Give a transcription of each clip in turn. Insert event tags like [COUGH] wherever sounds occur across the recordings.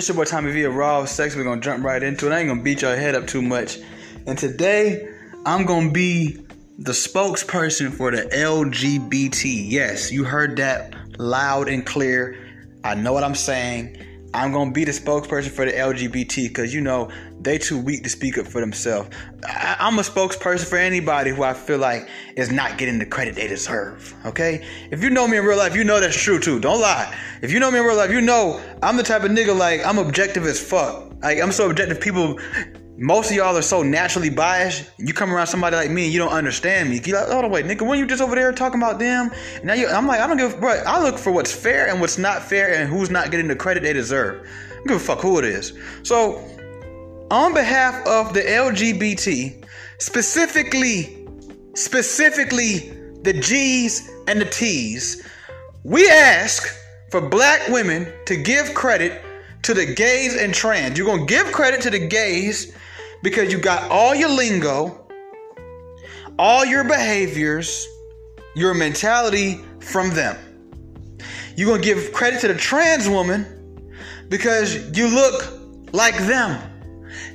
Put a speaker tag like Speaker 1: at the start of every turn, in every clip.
Speaker 1: It's your boy Tommy V of Raw Sex. We're gonna jump right into it. I ain't gonna beat your head up too much. And today, I'm gonna be the spokesperson for the LGBT. Yes, you heard that loud and clear. I know what I'm saying. I'm gonna be the spokesperson for the LGBT because you know they too weak to speak up for themselves. I- I'm a spokesperson for anybody who I feel like is not getting the credit they deserve. Okay, if you know me in real life, you know that's true too. Don't lie. If you know me in real life, you know I'm the type of nigga like I'm objective as fuck. Like I'm so objective. People, most of y'all are so naturally biased. You come around somebody like me and you don't understand me. You like, oh wait, nigga, when you just over there talking about them? Now you, I'm like, I don't give. I look for what's fair and what's not fair and who's not getting the credit they deserve. I don't give a fuck who it is. So, on behalf of the LGBT, specifically, specifically the G's and the T's, we ask for black women to give credit to the gays and trans. You're gonna give credit to the gays because you got all your lingo, all your behaviors, your mentality from them. You're gonna give credit to the trans woman because you look like them.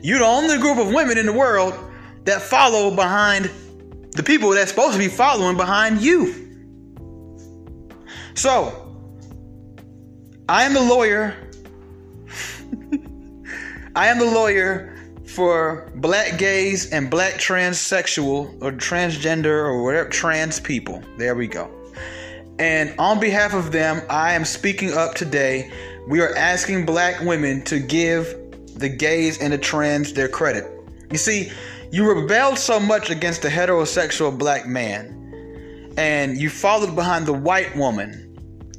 Speaker 1: You're the only group of women in the world that follow behind the people that's supposed to be following behind you. So, I am the lawyer. [LAUGHS] I am the lawyer for black gays and black transsexual or transgender or whatever trans people. There we go. And on behalf of them, I am speaking up today. We are asking black women to give the gays and the trans their credit. You see, you rebelled so much against the heterosexual black man, and you followed behind the white woman.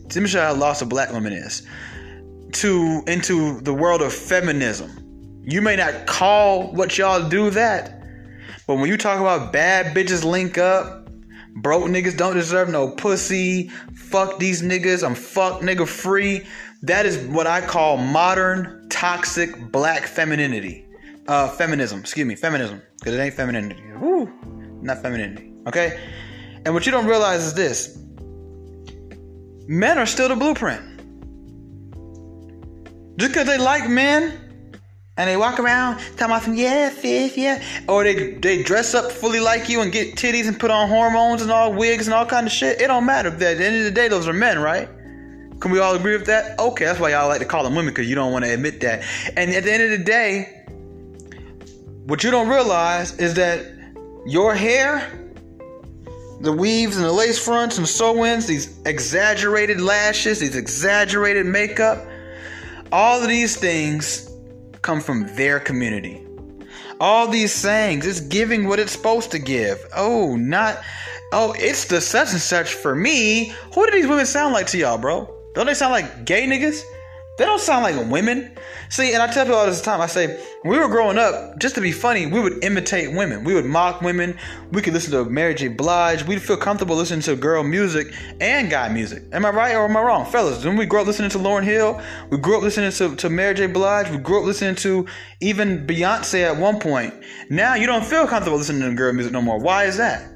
Speaker 1: Let me show how lost a black woman is. To into the world of feminism. You may not call what y'all do that, but when you talk about bad bitches link up, broke niggas don't deserve no pussy, fuck these niggas, I'm fuck nigga free. That is what I call modern toxic black femininity. Uh, feminism, excuse me, feminism, because it ain't femininity. Woo, not femininity. Okay, and what you don't realize is this: men are still the blueprint. Just because they like men and they walk around talking about some yeah, fifth, yeah, or they they dress up fully like you and get titties and put on hormones and all wigs and all kind of shit. It don't matter. At the end of the day, those are men, right? Can we all agree with that? Okay, that's why y'all like to call them women because you don't want to admit that. And at the end of the day, what you don't realize is that your hair, the weaves and the lace fronts and sew-ins, these exaggerated lashes, these exaggerated makeup, all of these things come from their community. All these sayings, it's giving what it's supposed to give. Oh, not, oh, it's the such and such for me. Who do these women sound like to y'all, bro? Don't they sound like gay niggas? They don't sound like women. See, and I tell people all this time, I say, when we were growing up, just to be funny, we would imitate women. We would mock women. We could listen to Mary J. Blige. We'd feel comfortable listening to girl music and guy music. Am I right or am I wrong? Fellas, when we grew up listening to Lauryn Hill, we grew up listening to, to Mary J. Blige, we grew up listening to even Beyonce at one point. Now you don't feel comfortable listening to girl music no more. Why is that?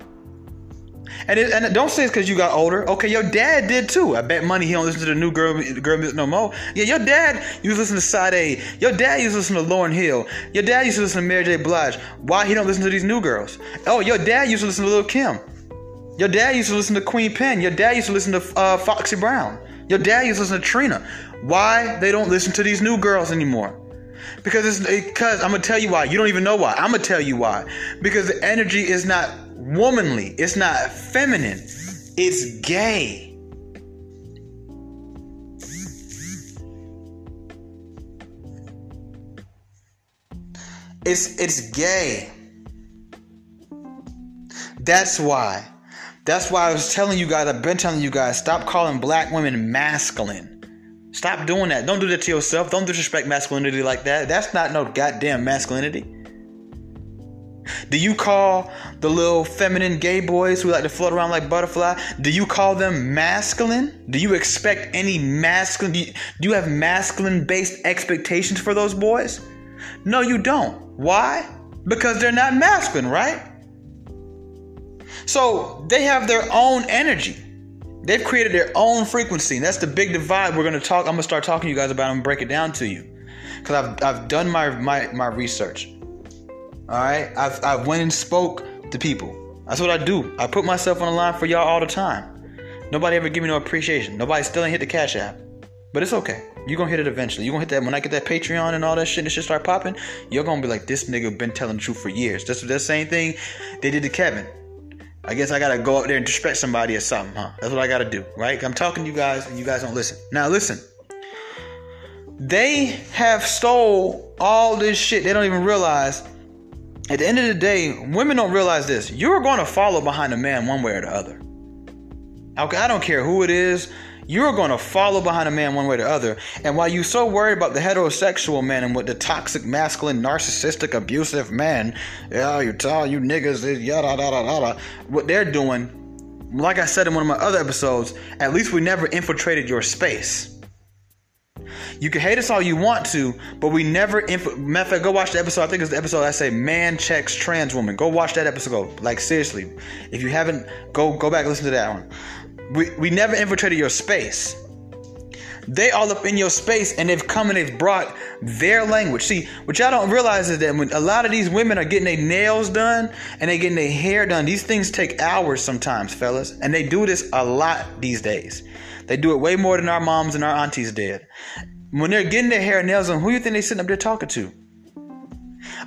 Speaker 1: And, it, and don't say it's because you got older. Okay, your dad did too. I bet money he don't listen to the new girl girl music no more. Yeah, your dad used to listen to Sade. Your dad used to listen to Lauryn Hill. Your dad used to listen to Mary J. Blige. Why he don't listen to these new girls? Oh, your dad used to listen to Lil Kim. Your dad used to listen to Queen Pen. Your dad used to listen to uh, Foxy Brown. Your dad used to listen to Trina. Why they don't listen to these new girls anymore? Because it's because I'm gonna tell you why. You don't even know why. I'm gonna tell you why. Because the energy is not womanly. It's not feminine. It's gay. It's it's gay. That's why. That's why I was telling you guys, I've been telling you guys, stop calling black women masculine. Stop doing that. Don't do that to yourself. Don't disrespect masculinity like that. That's not no goddamn masculinity. Do you call the little feminine gay boys who like to float around like butterfly? Do you call them masculine? Do you expect any masculine? Do you, do you have masculine based expectations for those boys? No, you don't. Why? Because they're not masculine, right? So they have their own energy. They've created their own frequency. And that's the big divide we're to talk. I'm to start talking to you guys about and break it down to you. because I've, I've done my, my, my research. All right, I've, I've went and spoke to people. That's what I do. I put myself on the line for y'all all the time. Nobody ever give me no appreciation. Nobody still ain't hit the cash app. But it's okay. You're gonna hit it eventually. You're gonna hit that when I get that Patreon and all that shit and shit start popping, you're gonna be like, this nigga been telling the truth for years. That's the same thing they did to Kevin. I guess I gotta go up there and disrespect somebody or something, huh? That's what I gotta do, right? I'm talking to you guys and you guys don't listen. Now listen. They have stole all this shit. They don't even realize. At the end of the day, women don't realize this. You're going to follow behind a man one way or the other. Okay, I don't care who it is you're going to follow behind a man one way or the other. And while you're so worried about the heterosexual man and what the toxic, masculine, narcissistic, abusive man, yeah, you tell you niggas, eh, yada, yada, yada, yada, what they're doing, like I said in one of my other episodes, at least we never infiltrated your space. You can hate us all you want to, but we never. Inf- matter of fact, go watch the episode. I think it's the episode I say man checks trans woman. Go watch that episode. Like seriously, if you haven't, go go back listen to that one. We, we never infiltrated your space. They all up in your space and they've come and they've brought their language. See, what y'all don't realize is that when a lot of these women are getting their nails done and they getting their hair done, these things take hours sometimes, fellas. And they do this a lot these days. They do it way more than our moms and our aunties did. When they're getting their hair and nails done, who you think they sitting up there talking to?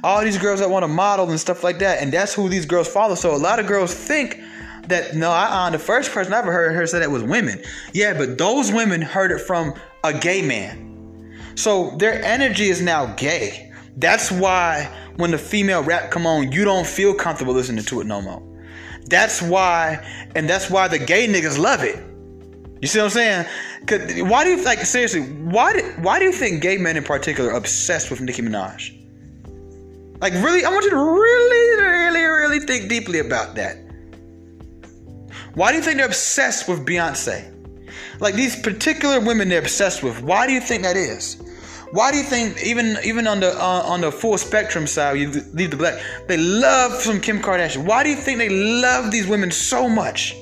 Speaker 1: All these girls that want to model and stuff like that, and that's who these girls follow. So a lot of girls think that no, I, uh, the first person I ever heard her say that was women. Yeah, but those women heard it from a gay man. So their energy is now gay. That's why when the female rap come on, you don't feel comfortable listening to it no more. That's why, and that's why the gay niggas love it. You see what I'm saying? Cause why do you like seriously? Why do, why do you think gay men in particular are obsessed with Nicki Minaj? Like really, I want you to really, really, really think deeply about that. Why do you think they're obsessed with Beyonce? Like these particular women they're obsessed with. Why do you think that is? Why do you think even even on the uh, on the full spectrum side, you leave the black, they love some Kim Kardashian. Why do you think they love these women so much?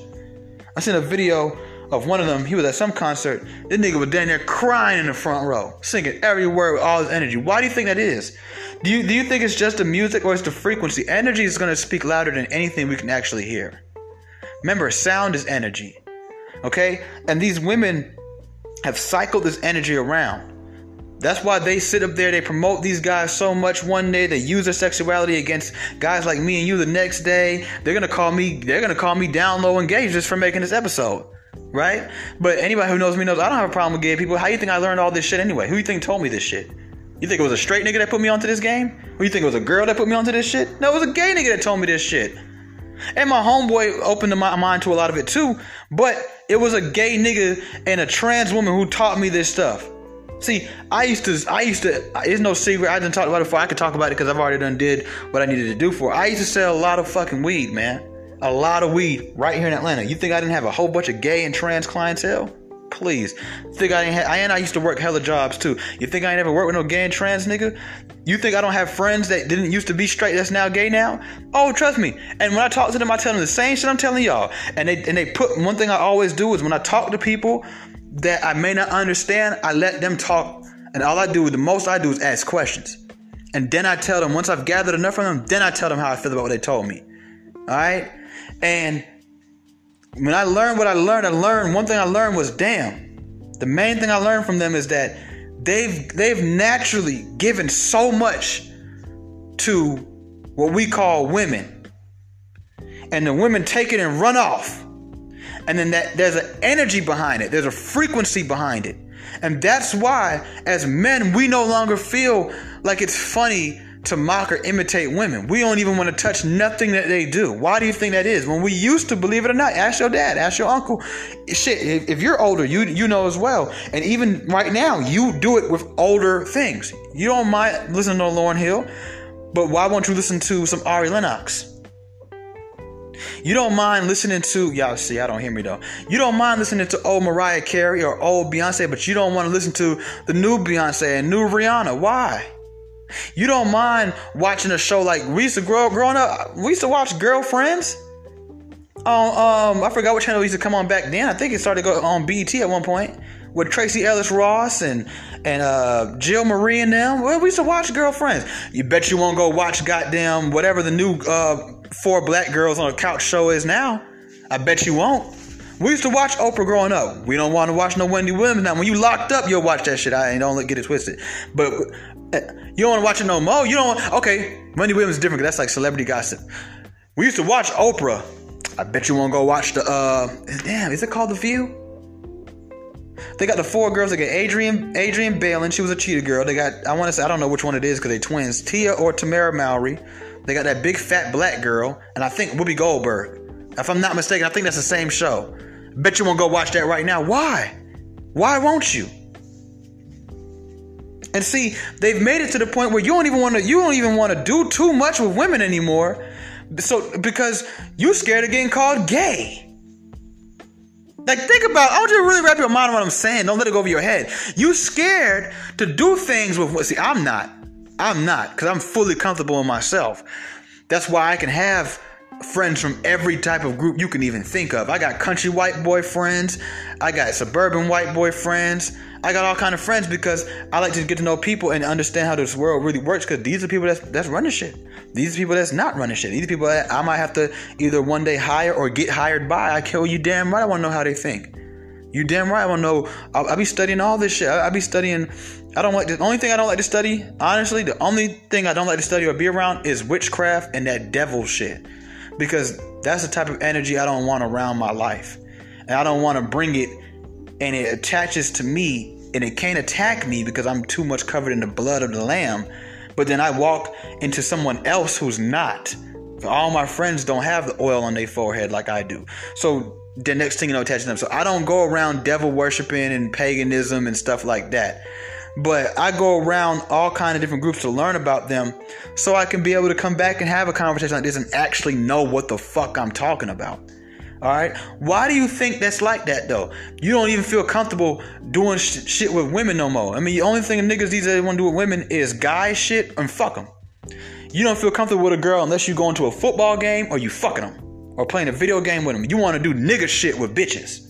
Speaker 1: I seen a video of one of them. He was at some concert. This nigga was down there crying in the front row, singing every word with all his energy. Why do you think that is? Do you do you think it's just the music or it's the frequency? Energy is to speak louder than anything we can actually hear. Remember, sound is energy. Okay? And these women have cycled this energy around. That's why they sit up there, they promote these guys so much one day, they use their sexuality against guys like me and you the next day. They're gonna call me, they're gonna call me down low engaged just for making this episode. Right? But anybody who knows me knows I don't have a problem with gay people. How you think I learned all this shit anyway? Who you think told me this shit? You think it was a straight nigga that put me onto this game? Who you think it was a girl that put me onto this shit? No, it was a gay nigga that told me this shit. And my homeboy opened my mind to a lot of it too. But it was a gay nigga and a trans woman who taught me this stuff. See, I used to, I used to, it's no secret. I didn't talk about it before. I could talk about it because I've already done did what I needed to do for. It. I used to sell a lot of fucking weed, man. A lot of weed right here in Atlanta. You think I didn't have a whole bunch of gay and trans clientele? Please. Think I ain't had, I and I used to work hella jobs too. You think I ain't ever worked with no gay and trans nigga? You think I don't have friends that didn't used to be straight that's now gay now? Oh, trust me. And when I talk to them, I tell them the same shit I'm telling y'all. And they and they put one thing I always do is when I talk to people that I may not understand, I let them talk. And all I do, the most I do is ask questions. And then I tell them, once I've gathered enough from them, then I tell them how I feel about what they told me. All right? And when I learned what I learned, I learned one thing I learned was damn. The main thing I learned from them is that they've they've naturally given so much to what we call women. And the women take it and run off. And then that there's an energy behind it. There's a frequency behind it. And that's why as men we no longer feel like it's funny to mock or imitate women. We don't even want to touch nothing that they do. Why do you think that is? When we used to believe it or not, ask your dad, ask your uncle. Shit, if, you're older, you you know as well. And even right now, you do it with older things. You don't mind listening to Lauryn Hill, but why won't you listen to some Ari Lennox? You don't mind listening to y'all see, I don't hear me though. You don't mind listening to old Mariah Carey or old Beyonce, but you don't want to listen to the new Beyonce and new Rihanna. Why? You don't mind watching a show like we used to grow growing up. We used to watch Girlfriends. Um, um, I forgot what channel used to come on back then. I think it started go on BET at one point. with Tracee Ellis Ross and and uh, Jill Marie and them. Well, we used to watch Girlfriends. You bet you won't go watch goddamn whatever the new uh, four black girls on a couch show is now. I bet you won't. We used to watch Oprah growing up. We don't want to watch no Wendy Williams now. When you locked up, you'll watch that shit. I ain't don't get it twisted. But you don't want to watch it no more. You don't. Want, okay, Wendy Williams is different. That's like celebrity gossip. We used to watch Oprah. I bet you won't go watch the. uh Damn, is it called The View? They got the four girls. They got Adrian, Adrienne Bailon. She was a cheetah girl. They got. I want to say I don't know which one it is because they twins. Tia or Tamara Mowry. They got that big fat black girl, and I think Whoopi Goldberg. If I'm not mistaken, I think that's the same show. Bet you won't go watch that right now. Why? Why won't you? And see, they've made it to the point where you don't even want to you don't even want to do too much with women anymore. So because you're scared of getting called gay. Like think about I want you to really wrap your mind around what I'm saying. Don't let it go over your head. You scared to do things with see, I'm not. I'm not, because I'm fully comfortable in myself. That's why I can have friends from every type of group you can even think of. I got country white boy friends, I got suburban white boy friends, I got all kind of friends because I like to get to know people and understand how this world really works. Because these are people that's that's running shit. These are people that's not running shit. These are people that I might have to either one day hire or get hired by. I kill you damn right. I want to know how they think. You damn right. I want to know. I'll, I'll, be studying all this shit. I'll, I'll be studying. I don't like the only thing I don't like to study. Honestly, the only thing I don't like to study or be around is witchcraft and that devil shit because that's the type of energy I don't want around my life. And I don't want to bring it and it attaches to me and it can't attack me because I'm too much covered in the blood of the lamb. But then I walk into someone else who's not. All my friends don't have the oil on their forehead like I do. So the next thing you know, attaching them. So I don't go around devil worshiping and paganism and stuff like that but I go around all kind of different groups to learn about them so I can be able to come back and have a conversation like this and actually know what the fuck I'm talking about. All right. Why do you think that's like that though? You don't even feel comfortable doing sh- shit with women no more. I mean, the only thing niggas these days want to do with women is guy shit and fuck them. You don't feel comfortable with a girl unless you go into a football game or you fucking them or playing a video game with them. You want to do nigga shit with bitches.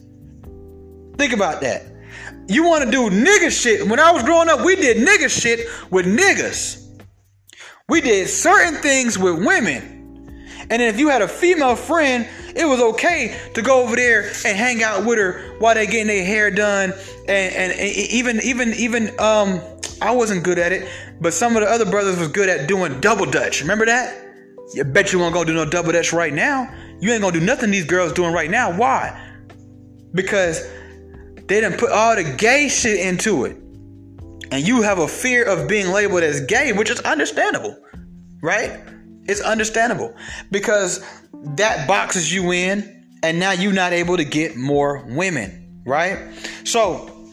Speaker 1: Think about that. You want to do nigga shit. When I was growing up, we did nigga shit with niggas. We did certain things with women. And then if you had a female friend, it was okay to go over there and hang out with her while they getting their hair done. And, and, and even even even um I wasn't good at it, but some of the other brothers was good at doing double dutch. Remember that? You bet you won't go do no double dutch right now. You ain't gonna do nothing these girls doing right now. Why? Because they didn't put all the gay shit into it. And you have a fear of being labeled as gay, which is understandable, right? It's understandable because that boxes you in, and now you're not able to get more women, right? So,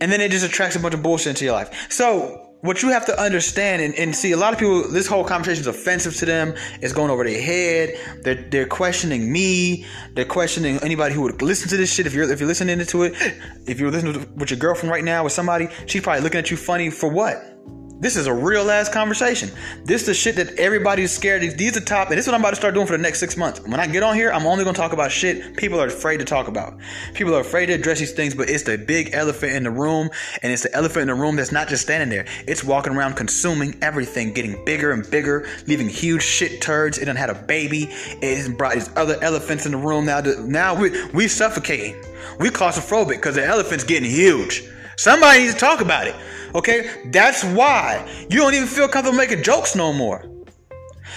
Speaker 1: and then it just attracts a bunch of bullshit into your life. So, what you have to understand and, and, see a lot of people this whole conversation is offensive to them. It's going over their head. They're, they're questioning me. They're questioning anybody who would listen to this shit. If you're if you're listening to it if you're listening to, with your girlfriend right now with somebody she's probably looking at you funny for what this is a real ass conversation. This is the shit that everybody's scared. Of. These are top, and this is what I'm about to start doing for the next six months. When I get on here, I'm only gonna talk about shit people are afraid to talk about. People are afraid to address these things, but it's the big elephant in the room, and it's the elephant in the room that's not just standing there. It's walking around consuming everything, getting bigger and bigger, leaving huge shit turds. It done had a baby. It's brought these other elephants in the room now. Now we we suffocating. We claustrophobic because the elephant's getting huge. Somebody needs to talk about it. Okay? That's why you don't even feel comfortable making jokes no more.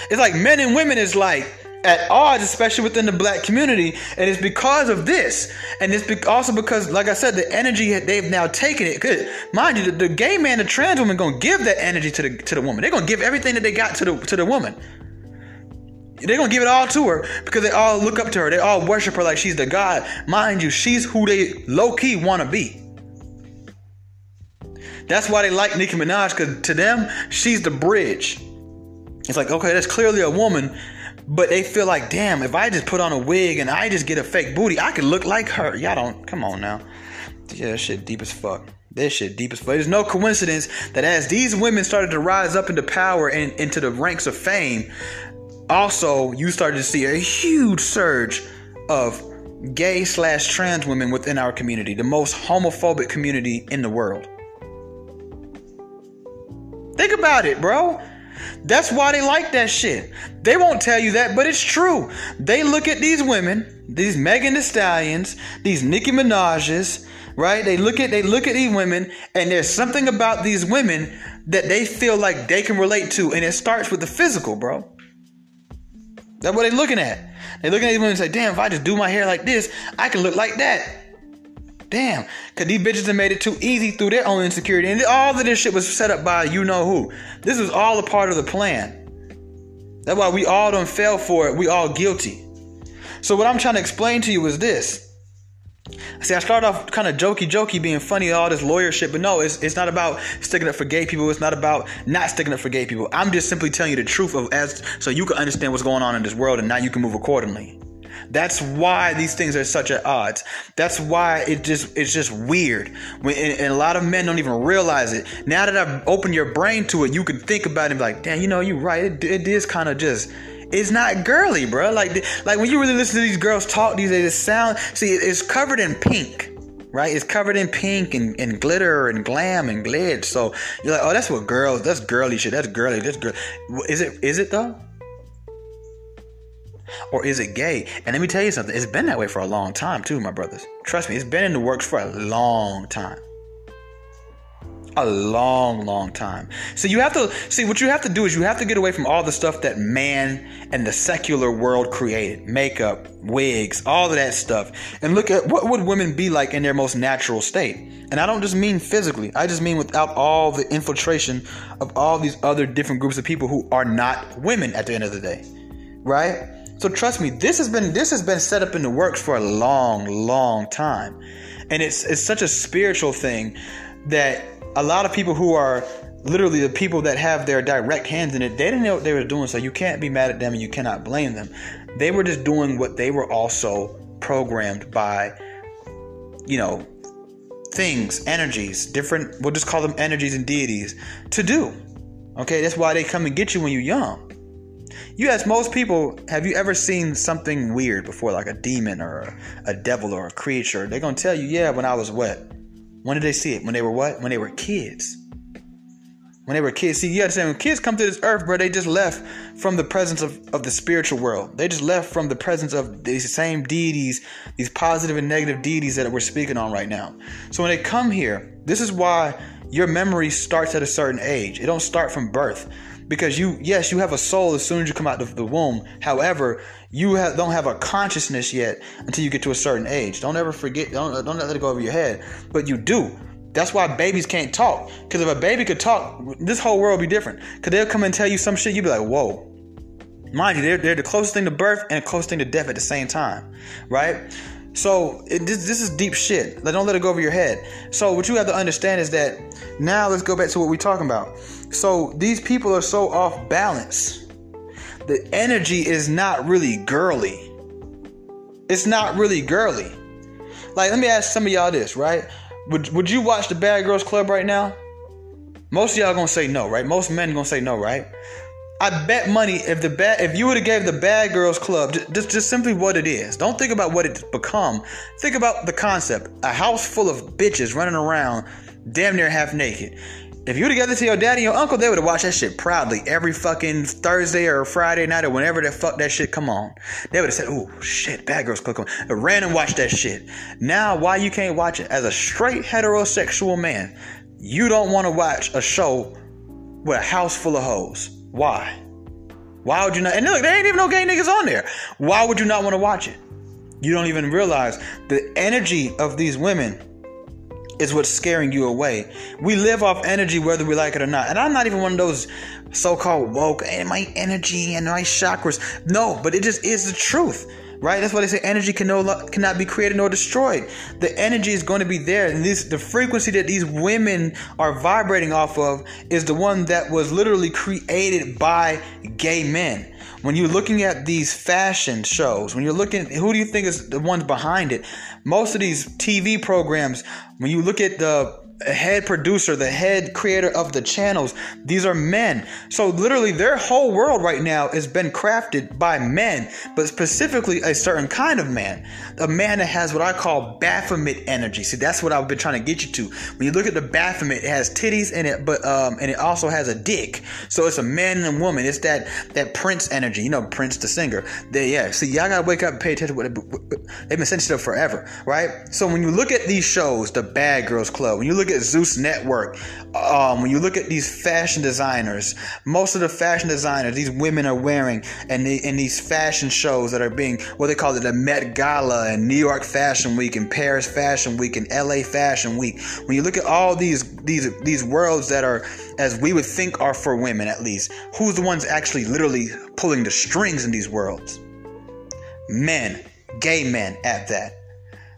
Speaker 1: It's like men and women is like at odds, especially within the black community, and it's because of this, and it's also because, like I said, the energy they've now taken it. Cause mind you, the, the gay man, the trans woman, gonna give that energy to the to the woman. They're gonna give everything that they got to the to the woman. They're gonna give it all to her because they all look up to her. They all worship her like she's the god. Mind you, she's who they low key want to be. That's why they like Nicki Minaj, because to them, she's the bridge. It's like, okay, that's clearly a woman, but they feel like, damn, if I just put on a wig and I just get a fake booty, I could look like her. Y'all don't, come on now. Yeah, that shit deep as fuck. This shit deep as fuck. There's no coincidence that as these women started to rise up into power and into the ranks of fame, also you started to see a huge surge of gay slash trans women within our community, the most homophobic community in the world. Think about it, bro. That's why they like that shit. They won't tell you that, but it's true. They look at these women, these Megan Thee Stallions, these Nicki Minaj's, right? They look at they look at these women, and there's something about these women that they feel like they can relate to, and it starts with the physical, bro. That's what they're looking at. They're looking at these women and say, "Damn, if I just do my hair like this, I can look like that." Damn, cause these bitches have made it too easy through their own insecurity, and all of this shit was set up by you know who. This was all a part of the plan. That's why we all don't fail for it. We all guilty. So what I'm trying to explain to you is this. See, I started off kind of jokey, jokey, being funny, all this lawyer shit, but no, it's it's not about sticking up for gay people. It's not about not sticking up for gay people. I'm just simply telling you the truth of as so you can understand what's going on in this world, and now you can move accordingly. That's why these things are such at odds. That's why it just it's just weird. When, and, and, a lot of men don't even realize it. Now that I've opened your brain to it, you can think about it and be like, damn, you know, you're right. It, it is kind of just it's not girly, bro. Like like when you really listen to these girls talk these days, it sound see it's covered in pink. Right, it's covered in pink and, and glitter and glam and glitz. So you're like, oh, that's what girls. That's girly shit. That's girly. That's girl. Is it? Is it though? Or is it gay? And let me tell you something. It's been that way for a long time too, my brothers. Trust me, it's been in the works for a long time a long, long time. So you have to see what you have to do is you have to get away from all the stuff that man and the secular world created makeup, wigs, all of that stuff and look at what would women be like in their most natural state. And I don't just mean physically, I just mean without all the infiltration of all these other different groups of people who are not women at the end of the day. Right? So trust me, this has been this has been set up in the works for a long, long time. And it's it's such a spiritual thing that a lot of people who are literally the people that have their direct hands in it, they didn't know what they were doing, so you can't be mad at them and you cannot blame them. They were just doing what they were also programmed by, you know, things, energies, different, we'll just call them energies and deities to do. Okay, that's why they come and get you when you're young. You ask most people, have you ever seen something weird before, like a demon or a, devil or a creature? They're gonna tell you, yeah, when I was wet. When did they see it? When they were what? When they were kids. When they were kids. See, you understand, when kids come to this earth, bro, they just left from the presence of, of the spiritual world. They just left from the presence of these same deities, these positive and negative deities that we're speaking on right now. So when they come here, this is why your memory starts at a certain age. It don't start from birth because you yes you have a soul as soon as you come out of the womb. However you have, don't have a consciousness yet until you get to a certain age. Don't ever forget don't, don't let it go over your head. But you do. That's why babies can't talk. Because if a baby could talk this whole world would be different. Because they'll come and tell you some shit you'd be like whoa. Mind you they're, they're the closest thing to birth and the closest thing to death at the same time right so it, this, this is deep shit. Like, don't let it go over your head. So what you have to understand is that now let's go back to what we're talking about. So these people are so off balance. The energy is not really girly. It's not really girly. Like, let me ask some of y'all this, right? Would, would you watch the Bad Girls Club right now? Most of y'all gonna say no, right? Most men gonna say no, right? I bet money if the bad if you would have gave the Bad Girls Club just just simply what it is. Don't think about what it's become. Think about the concept: a house full of bitches running around, damn near half naked. If you would have together to your daddy and your uncle, they would have watched that shit proudly every fucking Thursday or Friday night or whenever the fuck that shit come on. They would have said, "Oh shit, Bad Girls Club." I ran and watched that shit. Now, why you can't watch it as a straight heterosexual man? You don't want to watch a show with a house full of hoes. Why? Why would you not? And look, there ain't even no gay niggas on there. Why would you not want to watch it? You don't even realize the energy of these women is what's scaring you away. We live off energy whether we like it or not. And I'm not even one of those so-called woke and my energy and my chakras. No, but it just is the truth right? That's why they say energy can no, cannot be created nor destroyed. The energy is going to be there, and this the frequency that these women are vibrating off of is the one that was literally created by gay men. When you're looking at these fashion shows, when you're looking, who do you think is the ones behind it? Most of these TV programs, when you look at the head producer, the head creator of the channels. These are men. So literally their whole world right now has been crafted by men, but specifically a certain kind of man. A man that has what I call Baphomet energy. See, that's what I've been trying to get you to. When you look at the Baphomet, it has titties in it, but um and it also has a dick. So it's a man and a woman. It's that that Prince energy. You know, Prince the singer. They, yeah. See, y'all gotta wake up and pay attention. What they've been stuff forever, right? So when you look at these shows, the Bad Girls Club, when you look at Zeus Network, um, when you look at these fashion designers, most of the fashion designers these women are wearing, and the, in these fashion shows that are being what they call it, the Met Gala and New York Fashion Week and Paris Fashion Week and LA Fashion Week. When you look at all these these these worlds that are as we would think are for women at least, who's the ones actually literally pulling the strings in these worlds? Men, gay men at that.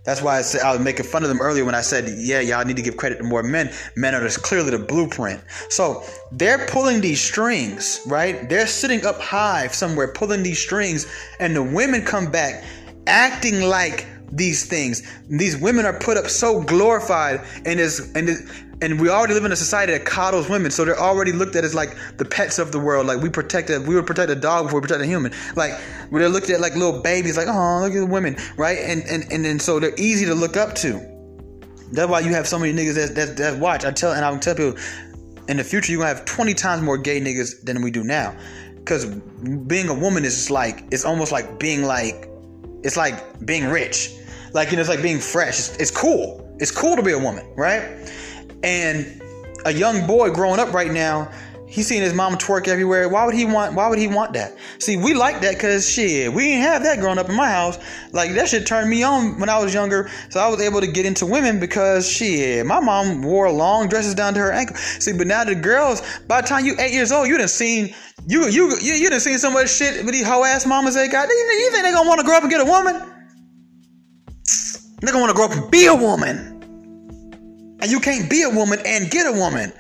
Speaker 1: That's why I, said, I was making fun of them earlier when I said, yeah, y'all need to give credit to more men. Men are just clearly the blueprint. So they're pulling these strings, right? They're sitting up high somewhere pulling these strings, and the women come back acting like these things. These women are put up so glorified and is and is, and we already live in a society that coddles women, so they're already looked at as like the pets of the world. Like we protect a, we would protect a dog before we protect a human. Like they're looked at like little babies, like oh look at the women, right? And and and then so they're easy to look up to. That's why you have so many niggas that that, that watch. I tell and I tell people, in the future you're gonna have 20 times more gay niggas than we do now, because being a woman is like it's almost like being like it's like being rich, like you know it's like being fresh. It's, it's cool. It's cool to be a woman, right? And a young boy growing up right now, he's seeing his mom twerk everywhere. Why would he want? Why would he want that? See, we like that because shit, we didn't have that growing up in my house. Like that shit turned me on when I was younger, so I was able to get into women because shit, my mom wore long dresses down to her ankle. See, but now the girls, by the time you eight years old, you done seen you you you, you done seen so much shit with these hoe ass mamas they got. You, you think they gonna want to grow up and get a woman? They gonna want to grow up and be a woman. And you can't be a woman and get a woman.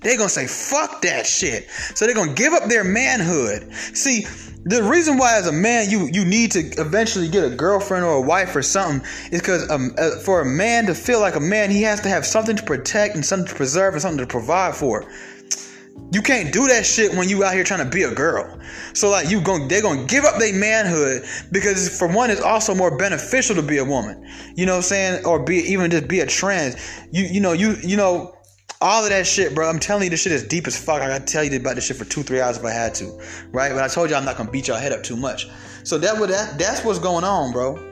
Speaker 1: They're gonna say, fuck that shit. So they're gonna give up their manhood. See, the reason why as a man you you need to eventually get a girlfriend or a wife or something is because um, uh, for a man to feel like a man he has to have something to protect and something to preserve and something to provide for you can't do that shit when you out here trying to be a girl. So like you going they're gonna give up their manhood because for one it's also more beneficial to be a woman. You know what I'm saying? Or be even just be a trans. You you know, you you know, all of that shit, bro. I'm telling you this shit is deep as fuck. I gotta tell you about this shit for two, three hours if I had to. Right? But I told you I'm not gonna beat y'all head up too much. So that what that that's what's going on, bro.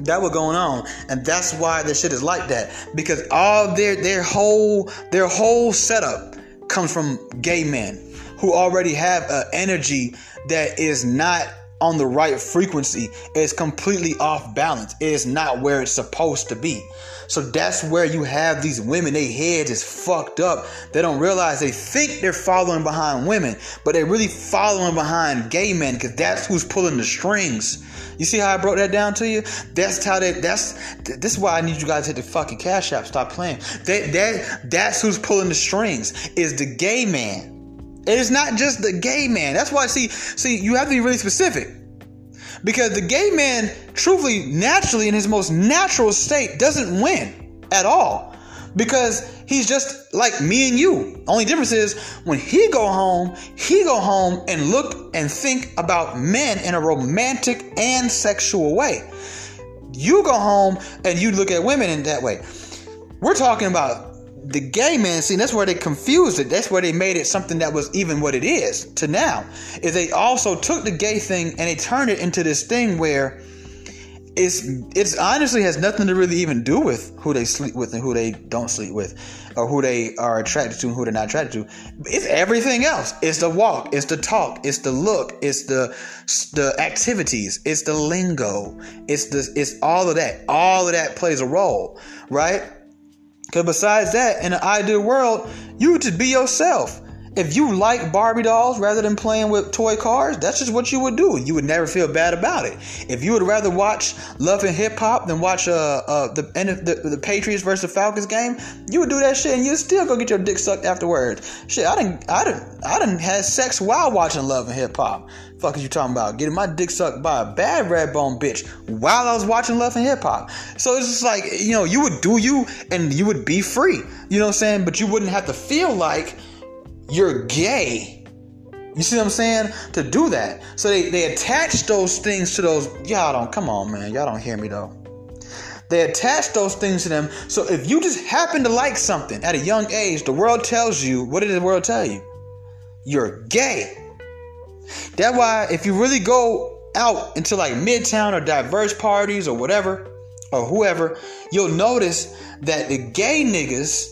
Speaker 1: That was going on, and that's why this shit is like that. Because all their their whole their whole setup comes from gay men who already have an energy that is not on the right frequency. It's completely off balance. It is not where it's supposed to be. So that's where you have these women, their heads is fucked up. They don't realize they think they're following behind women, but they're really following behind gay men because that's who's pulling the strings. You see how I broke that down to you? That's how that that's this is why I need you guys to hit the fucking cash app. Stop playing. That that that's who's pulling the strings is the gay man. It is not just the gay man. That's why see see you have to be really specific. Because the gay man, truthfully, naturally, in his most natural state, doesn't win at all. Because he's just like me and you. Only difference is when he go home, he go home and look and think about men in a romantic and sexual way. You go home and you look at women in that way. We're talking about the gay man, see, that's where they confused it. That's where they made it something that was even what it is to now. Is they also took the gay thing and they turned it into this thing where it's it's honestly has nothing to really even do with who they sleep with and who they don't sleep with, or who they are attracted to and who they're not attracted to. It's everything else. It's the walk. It's the talk. It's the look. It's the the activities. It's the lingo. It's the it's all of that. All of that plays a role, right? Because besides that, in an ideal world, you would just be yourself. if you like Barbie dolls rather than playing with toy cars, that's just what you would do. You would never feel bad about it. If you would rather watch Love and Hip Hop than watch uh, uh the, the the Patriots versus Falcons game, you would do that shit and you'd still go get your dick sucked afterwards. Shit, I didn't I didn't I didn't have sex while watching Love and Hip Hop. Fuck is you talking about? Getting my dick sucked by a bad red bone bitch while I was watching Love and Hip Hop. So it's just like, you know, you would do you and you would be free. You know what I'm saying? But you wouldn't have to feel like you're gay. You see what I'm saying? To do that. So they, they attach those things to those. Y'all don't, come on, man. Y'all don't hear me though. They attach those things to them. So if you just happen to like something at a young age, the world tells you, what did the world tell you? You're gay. That's why if you really go out into like midtown or diverse parties or whatever, or whoever, you'll notice that the gay niggas,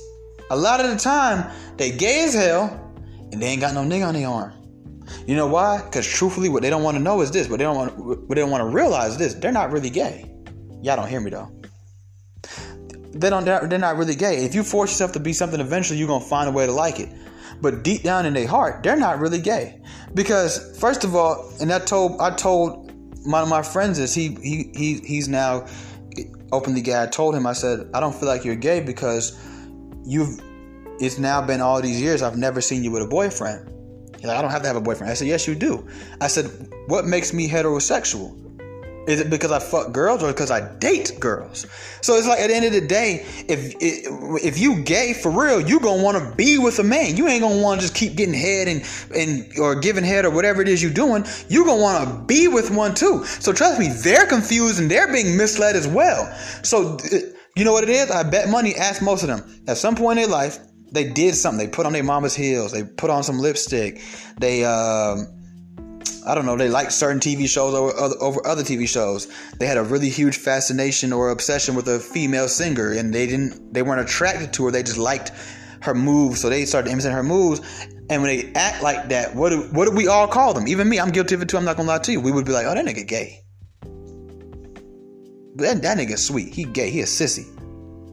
Speaker 1: a lot of the time, they gay as hell, and they ain't got no nigga on their arm. You know why? Because truthfully, what they don't want to know is this. but they don't want, what they don't want to realize is this: they're not really gay. Y'all don't hear me though. They don't. They're not really gay. If you force yourself to be something, eventually you're gonna find a way to like it. But deep down in their heart, they're not really gay. Because first of all, and I told I told one of my friends this. He he he he's now openly gay. I told him I said I don't feel like you're gay because you've it's now been all these years I've never seen you with a boyfriend. He's like, I don't have to have a boyfriend. I said, Yes, you do. I said, What makes me heterosexual? Is it because I fuck girls or because I date girls? So it's like at the end of the day, if if you gay for real, you gonna want to be with a man. You ain't gonna want to just keep getting head and and or giving head or whatever it is you're doing. You gonna want to be with one too. So trust me, they're confused and they're being misled as well. So you know what it is? I bet money. Ask most of them at some point in their life they did something. They put on their mama's heels. They put on some lipstick. They, um, I don't know. They liked certain TV shows over other, over other TV shows. They had a really huge fascination or obsession with a female singer, and they didn't. They weren't attracted to her. They just liked her moves, so they started imitating her moves. And when they act like that, what do, what do we all call them? Even me, I'm guilty of it too. I'm not gonna lie to you. We would be like, "Oh, that nigga gay." That that nigga sweet. He gay. He a sissy.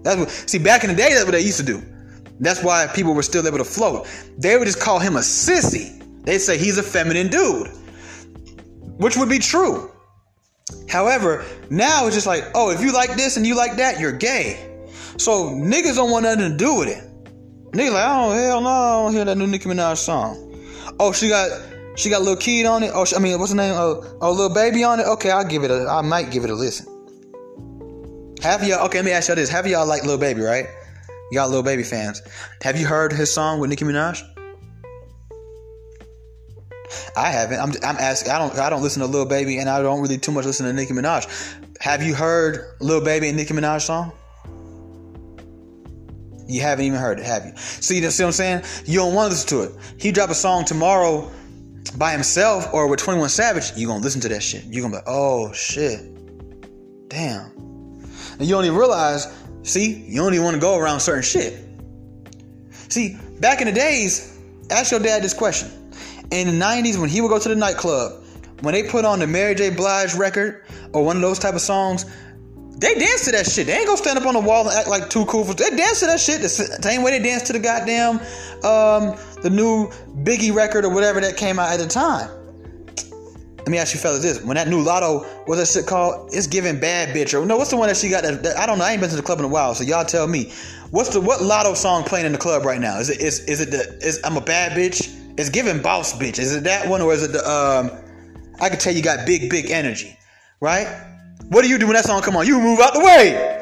Speaker 1: That's what. See, back in the day, that's what they used to do. That's why people were still able to float. They would just call him a sissy. They say he's a feminine dude, which would be true. However, now it's just like, oh, if you like this and you like that, you're gay. So niggas don't want nothing to do with it. Niggas like, oh hell no, I don't hear that new Nicki Minaj song. Oh, she got she got little kid on it. Oh, I mean, what's the name? Oh, oh, Lil Baby on it. Okay, I'll give it a. I might give it a listen. Have y'all? Okay, let me ask y'all this. Have y'all like Lil Baby, right? Y'all Lil Baby fans. Have you heard his song with Nicki Minaj? I haven't. I'm, I'm asking. I don't. I don't listen to Lil Baby, and I don't really too much listen to Nicki Minaj. Have you heard Lil Baby and Nicki Minaj song? You haven't even heard it, have you? See, you see what I'm saying? You don't want to listen to it. He drop a song tomorrow by himself or with 21 Savage. You gonna listen to that shit? You gonna be, like, oh shit, damn. And you don't even realize See, you don't even want to go around certain shit. See, back in the days, ask your dad this question. In the 90s, when he would go to the nightclub, when they put on the Mary J. Blige record or one of those type of songs, they dance to that shit. They ain't gonna stand up on the wall and act like too cool for. They dance to that shit the same way they dance to the goddamn um, the new Biggie record or whatever that came out at the time. Let me ask you fellas this: When that new Latto, what's that shit called? It's giving bad bitch or no? What's the one that she got? That, that, I don't know. I ain't been to the club in a while, so y'all tell me. What's the what Latto song playing in the club right now? Is it is is it the is I'm a bad bitch? It's giving boss bitch. Is it that one or is it the um? I can tell you got big big energy, right? What do you do when that song come on? You move out the way.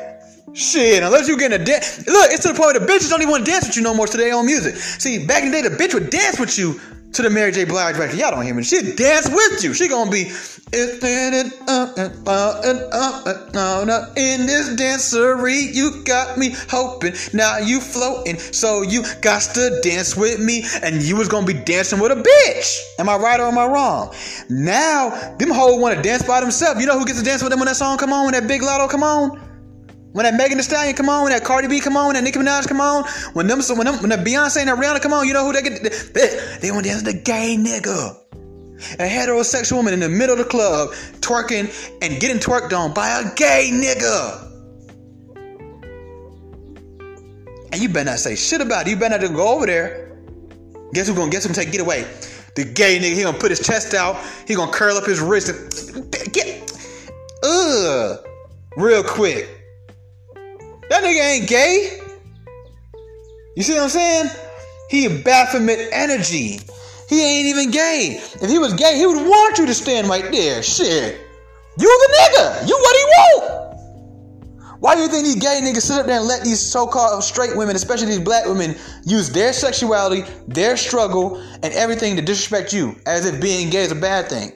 Speaker 1: Shit, unless you getting a dance. Look, it's to the point where the bitches don't even want to dance with you no more today on music. See, back in the day, the bitch would dance with you to the Mary J. Blige record. Y'all don't hear me. She dance with you. She gonna be in this dancery. You got me hoping. Now you floating, so you got to dance with me, and you was gonna be dancing with a bitch. Am I right or am I wrong? Now them whole want to dance by themselves. You know who gets to dance with them when that song come on? When that big Latto come on? When that Megan Thee Stallion come on, when that Cardi B come on, when that Nicki Minaj come on, when them, when them, when that Beyonce and that Rihanna come on, you know who they get? They, they want to dance the gay nigga. A heterosexual woman in the middle of the club twerking and getting twerked on by a gay nigga. And you better not say shit about it. You better not go over there Guess who's gonna guess gonna take get away? The gay nigga, he gonna put his chest out, he gonna curl up his wrist and get ugh real quick. That nigga ain't gay. You see what I'm saying? He a Baphomet energy. He ain't even gay. If he was gay, he would want you to stand right there. Shit. You the nigga. You what he want. Why do you think these gay niggas sit up there and let these so-called straight women, especially these black women, use their sexuality, their struggle, and everything to disrespect you as if being gay is a bad thing?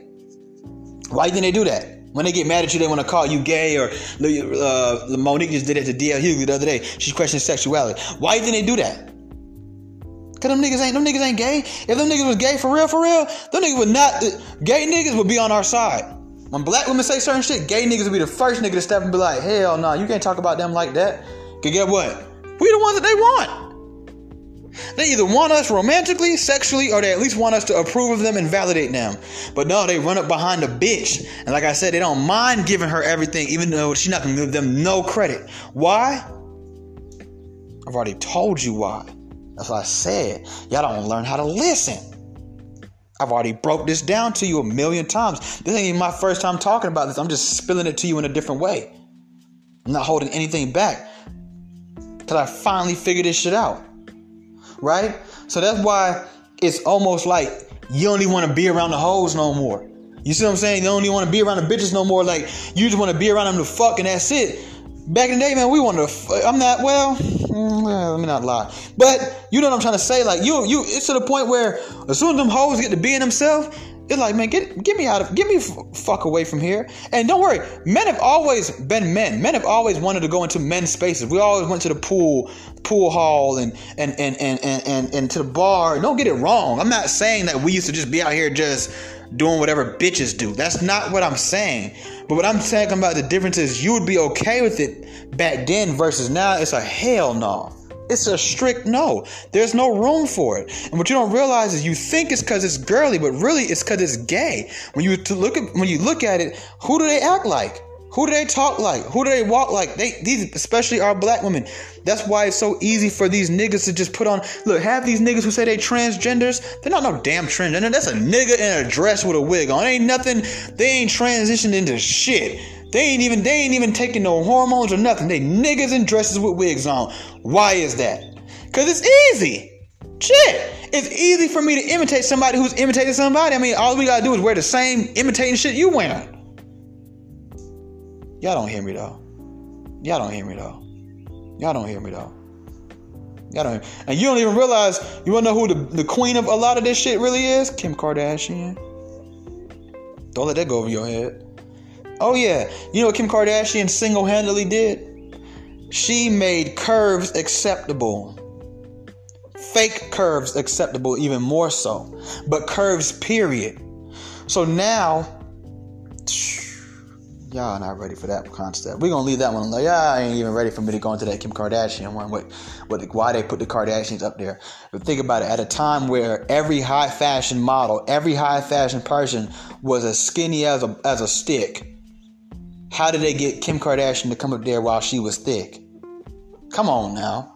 Speaker 1: Why do you think they do that? When they get mad at you, they want to call you gay, or uh, Mo'Nique just did it to DL Hughley the other day. She's questioning sexuality. Why didn't they do that? Cause them niggas ain't them niggas ain't gay. If them niggas was gay for real, for real, them niggas would not. Gay niggas would be on our side. When black women say certain shit, gay niggas would be the first nigga to step and be like, hell no, nah, you can't talk about them like that. Cause get what? We the ones that they want. They either want us romantically, sexually, or they at least want us to approve of them and validate them. But no, they run up behind a bitch. And like I said, they don't mind giving her everything, even though she's not gonna give them no credit. Why? I've already told you why. That's what I said. Y'all don't learn how to listen. I've already broke this down to you a million times. This ain't even my first time talking about this. I'm just spilling it to you in a different way. I'm not holding anything back. Till I finally figure this shit out. Right? So that's why it's almost like you don't even want to be around the hoes no more. You see what I'm saying? You don't even want to be around the bitches no more. Like you just want to be around them to fuck and that's it. Back in the day, man, we wanted to. I'm not well. Mm, let me not lie, but you know what I'm trying to say. Like you, you, it's to the point where as soon as them hoes get to being themselves, it's like, man, get get me out of, get me fuck away from here. And don't worry, men have always been men. Men have always wanted to go into men's spaces. We always went to the pool, pool hall, and and and and and and, and to the bar. Don't get it wrong. I'm not saying that we used to just be out here just doing whatever bitches do. That's not what I'm saying. But what I'm talking about the difference is you would be okay with it back then versus now. It's a hell no. It's a strict no. There's no room for it. And what you don't realize is you think it's because it's girly, but really it's because it's gay. When you look at when you look at it, who do they act like? Who do they talk like? Who do they walk like? They these especially our black women. That's why it's so easy for these niggas to just put on. Look, have these niggas who say they transgenders. They're not no damn transgender. That's a nigga in a dress with a wig on. Ain't nothing. They ain't transitioned into shit. They ain't even they ain't even taking no hormones or nothing. They niggas in dresses with wigs on. Why is that? Cause it's easy. Shit. It's easy for me to imitate somebody who's imitating somebody. I mean, all we gotta do is wear the same imitating shit you wearing. Y'all don't hear me though. Y'all don't hear me though. Y'all don't hear me though. Y'all don't hear. And you don't even realize, you wanna know who the, the queen of a lot of this shit really is? Kim Kardashian. Don't let that go over your head. Oh yeah. You know what Kim Kardashian single-handedly did? She made curves acceptable. Fake curves acceptable even more so. But curves period. So now [SNIFFS] y'all not ready for that concept. We're gonna leave that one. Like, y'all ain't even ready for me to go into that Kim Kardashian one. What, what, why they put the Kardashians up there? But think about it. At a time where every high fashion model, every high fashion person was as skinny as a as a stick. How did they get Kim Kardashian to come up there while she was thick? Come on now.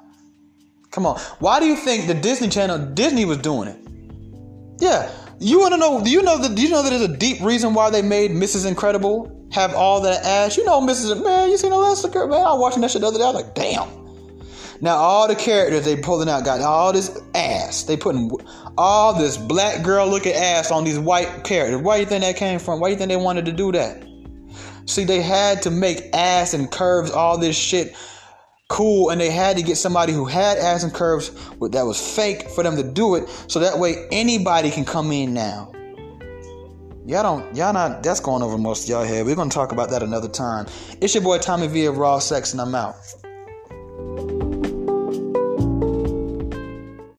Speaker 1: Come on. Why do you think the Disney Channel Disney was doing it? Yeah. You want to know? Do you know that? Do you know that there's a deep reason why they made Mrs. Incredible have all that ass. You know, Mrs. Man, you seen Alaska, man? I was watching that shit the other day. I was like, damn. Now all the characters they pulling out got all this ass. They putting all this black girl looking ass on these white characters. Why do you think that came from? Why do you think they wanted to do that? See, they had to make ass and curves, all this shit cool, and they had to get somebody who had ass and curves that was fake for them to do it, so that way anybody can come in now. Y'all don't, y'all not, that's going over most of y'all head. We're going to talk about that another time. It's your boy Tommy V of Raw Sex, and I'm out.